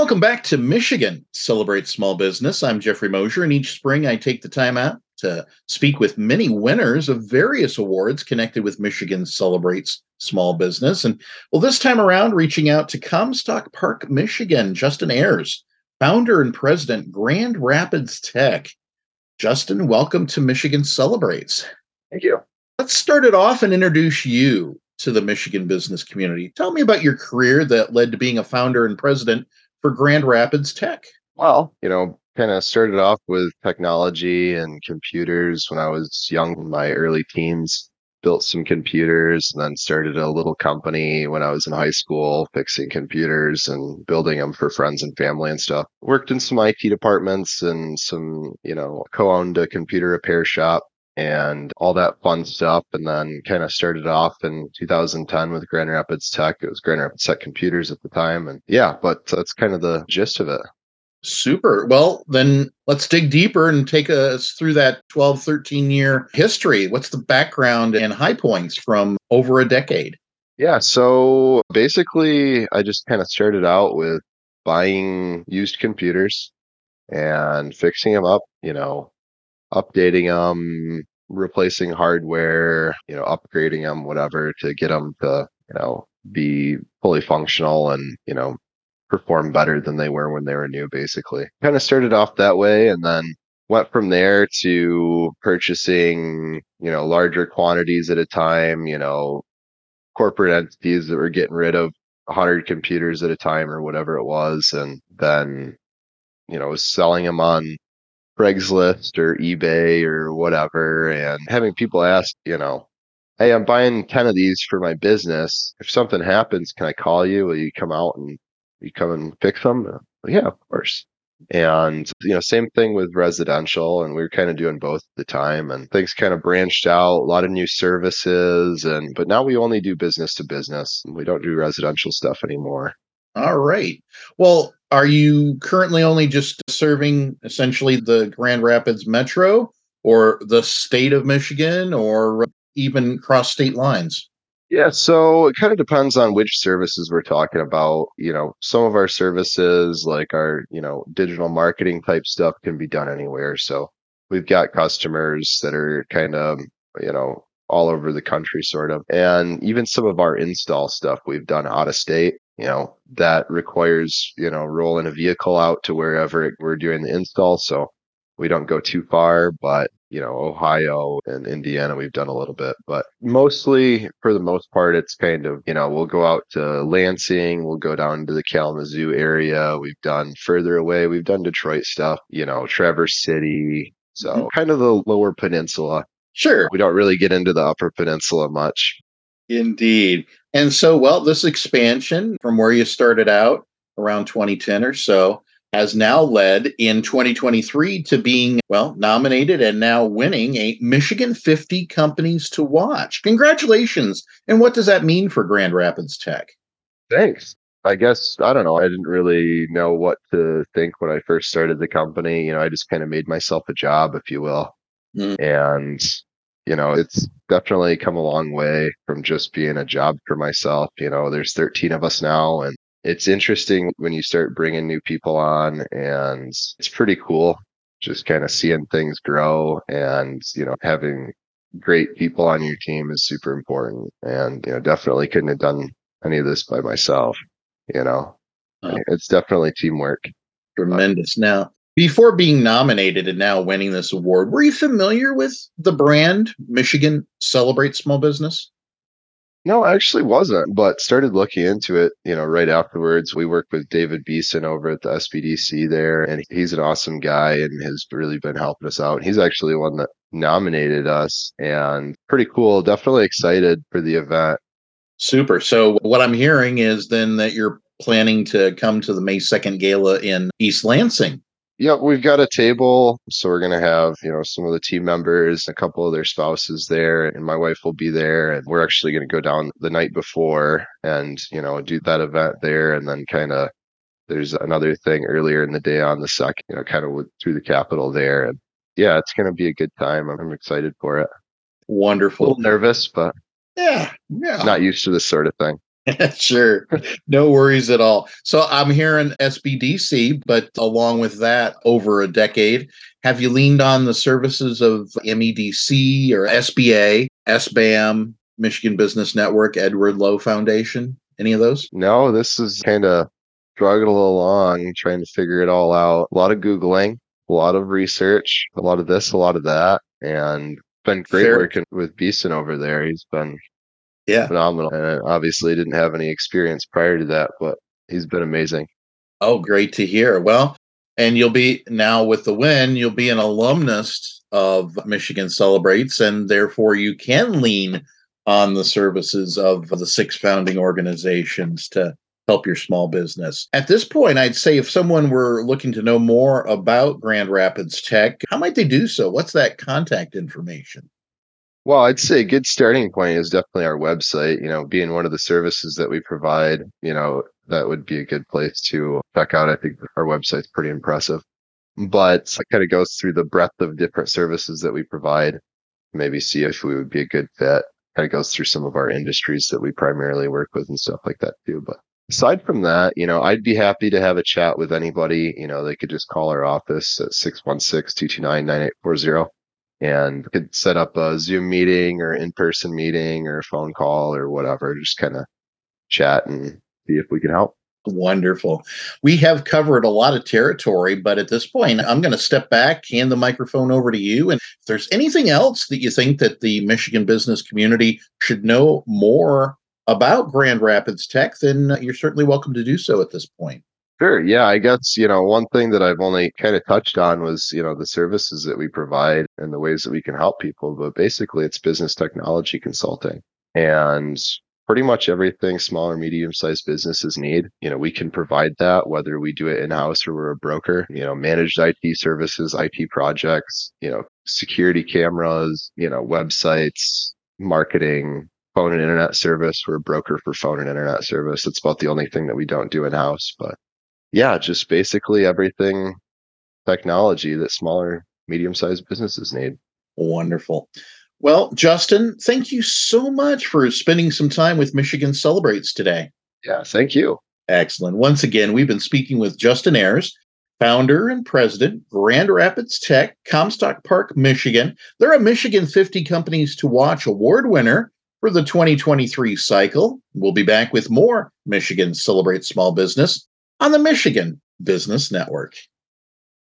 Welcome back to Michigan Celebrate Small Business. I'm Jeffrey Mosher, and each spring I take the time out to speak with many winners of various awards connected with Michigan Celebrates Small Business. And well, this time around, reaching out to Comstock Park, Michigan, Justin Ayers, founder and president, Grand Rapids Tech. Justin, welcome to Michigan Celebrates. Thank you. Let's start it off and introduce you to the Michigan business community. Tell me about your career that led to being a founder and president for Grand Rapids Tech? Well, you know, kind of started off with technology and computers when I was young, in my early teens. Built some computers and then started a little company when I was in high school, fixing computers and building them for friends and family and stuff. Worked in some IT departments and some, you know, co owned a computer repair shop and all that fun stuff. And then kind of started off in 2010 with Grand Rapids Tech. It was Grand Rapids Tech Computers at the time. And yeah, but that's kind of the gist of it. Super. Well, then let's dig deeper and take us through that 12, 13 year history. What's the background and high points from over a decade? Yeah. So basically, I just kind of started out with buying used computers and fixing them up, you know, updating them, replacing hardware, you know, upgrading them, whatever, to get them to, you know, be fully functional and, you know, perform better than they were when they were new, basically. Kind of started off that way and then went from there to purchasing, you know, larger quantities at a time, you know, corporate entities that were getting rid of 100 computers at a time or whatever it was. And then, you know, selling them on Craigslist or eBay or whatever and having people ask, you know, hey, I'm buying 10 of these for my business. If something happens, can I call you? Will you come out and you come and fix them? Well, yeah, of course. And, you know, same thing with residential. And we were kind of doing both at the time and things kind of branched out, a lot of new services. And, but now we only do business to business. We don't do residential stuff anymore. All right. Well, are you currently only just serving essentially the Grand Rapids Metro or the state of Michigan or even cross state lines? Yeah, so it kind of depends on which services we're talking about. You know, some of our services, like our, you know, digital marketing type stuff, can be done anywhere. So we've got customers that are kind of, you know, all over the country, sort of. And even some of our install stuff we've done out of state you know, that requires, you know, rolling a vehicle out to wherever we're doing the install. So we don't go too far, but you know, Ohio and Indiana, we've done a little bit, but mostly for the most part, it's kind of, you know, we'll go out to Lansing, we'll go down to the Kalamazoo area. We've done further away. We've done Detroit stuff, you know, Traverse City. So mm-hmm. kind of the lower peninsula. Sure. We don't really get into the upper peninsula much. Indeed. And so, well, this expansion from where you started out around 2010 or so has now led in 2023 to being, well, nominated and now winning a Michigan 50 Companies to Watch. Congratulations. And what does that mean for Grand Rapids Tech? Thanks. I guess, I don't know. I didn't really know what to think when I first started the company. You know, I just kind of made myself a job, if you will. Mm. And you know, it's definitely come a long way from just being a job for myself. You know, there's 13 of us now and it's interesting when you start bringing new people on and it's pretty cool just kind of seeing things grow and, you know, having great people on your team is super important. And, you know, definitely couldn't have done any of this by myself, you know, oh. it's definitely teamwork. Tremendous. Now, before being nominated and now winning this award, were you familiar with the brand Michigan Celebrate Small Business? No, I actually wasn't, but started looking into it, you know, right afterwards. We worked with David Beeson over at the SBDC there, and he's an awesome guy and has really been helping us out. He's actually the one that nominated us and pretty cool. Definitely excited for the event. Super. So what I'm hearing is then that you're planning to come to the May 2nd gala in East Lansing. Yeah, we've got a table. So we're going to have, you know, some of the team members, a couple of their spouses there, and my wife will be there. And we're actually going to go down the night before and, you know, do that event there. And then kind of there's another thing earlier in the day on the second, you know, kind of through the Capitol there. And yeah, it's going to be a good time. I'm excited for it. Wonderful. A little nervous, but yeah, yeah. Not used to this sort of thing. sure. No worries at all. So I'm here in SBDC, but along with that, over a decade, have you leaned on the services of MEDC or SBA, SBAM, Michigan Business Network, Edward Lowe Foundation? Any of those? No, this is kind of struggled along trying to figure it all out. A lot of Googling, a lot of research, a lot of this, a lot of that. And been great Fair. working with Beeson over there. He's been yeah phenomenal. And obviously didn't have any experience prior to that, but he's been amazing. Oh, great to hear. Well, and you'll be now with the win, you'll be an alumnus of Michigan Celebrates, and therefore you can lean on the services of the six founding organizations to help your small business. At this point, I'd say if someone were looking to know more about Grand Rapids Tech, how might they do so? What's that contact information? Well, I'd say a good starting point is definitely our website. You know, being one of the services that we provide, you know, that would be a good place to check out. I think our website's pretty impressive. But it kind of goes through the breadth of different services that we provide, maybe see if we would be a good fit. Kind of goes through some of our industries that we primarily work with and stuff like that too. But aside from that, you know, I'd be happy to have a chat with anybody. You know, they could just call our office at 616-229-9840 and could set up a Zoom meeting or in-person meeting or phone call or whatever. Just kind of chat and see if we can help. Wonderful. We have covered a lot of territory, but at this point, I'm going to step back, hand the microphone over to you. And if there's anything else that you think that the Michigan business community should know more about Grand Rapids Tech, then you're certainly welcome to do so at this point. Sure. Yeah. I guess, you know, one thing that I've only kind of touched on was, you know, the services that we provide and the ways that we can help people. But basically, it's business technology consulting and pretty much everything small or medium sized businesses need. You know, we can provide that whether we do it in house or we're a broker, you know, managed IT services, IT projects, you know, security cameras, you know, websites, marketing, phone and internet service. We're a broker for phone and internet service. It's about the only thing that we don't do in house. But yeah, just basically everything technology that smaller, medium sized businesses need. Wonderful. Well, Justin, thank you so much for spending some time with Michigan Celebrates today. Yeah, thank you. Excellent. Once again, we've been speaking with Justin Ayers, founder and president, Grand Rapids Tech, Comstock Park, Michigan. They're a Michigan 50 Companies to Watch award winner for the 2023 cycle. We'll be back with more Michigan Celebrate Small Business on the Michigan Business Network.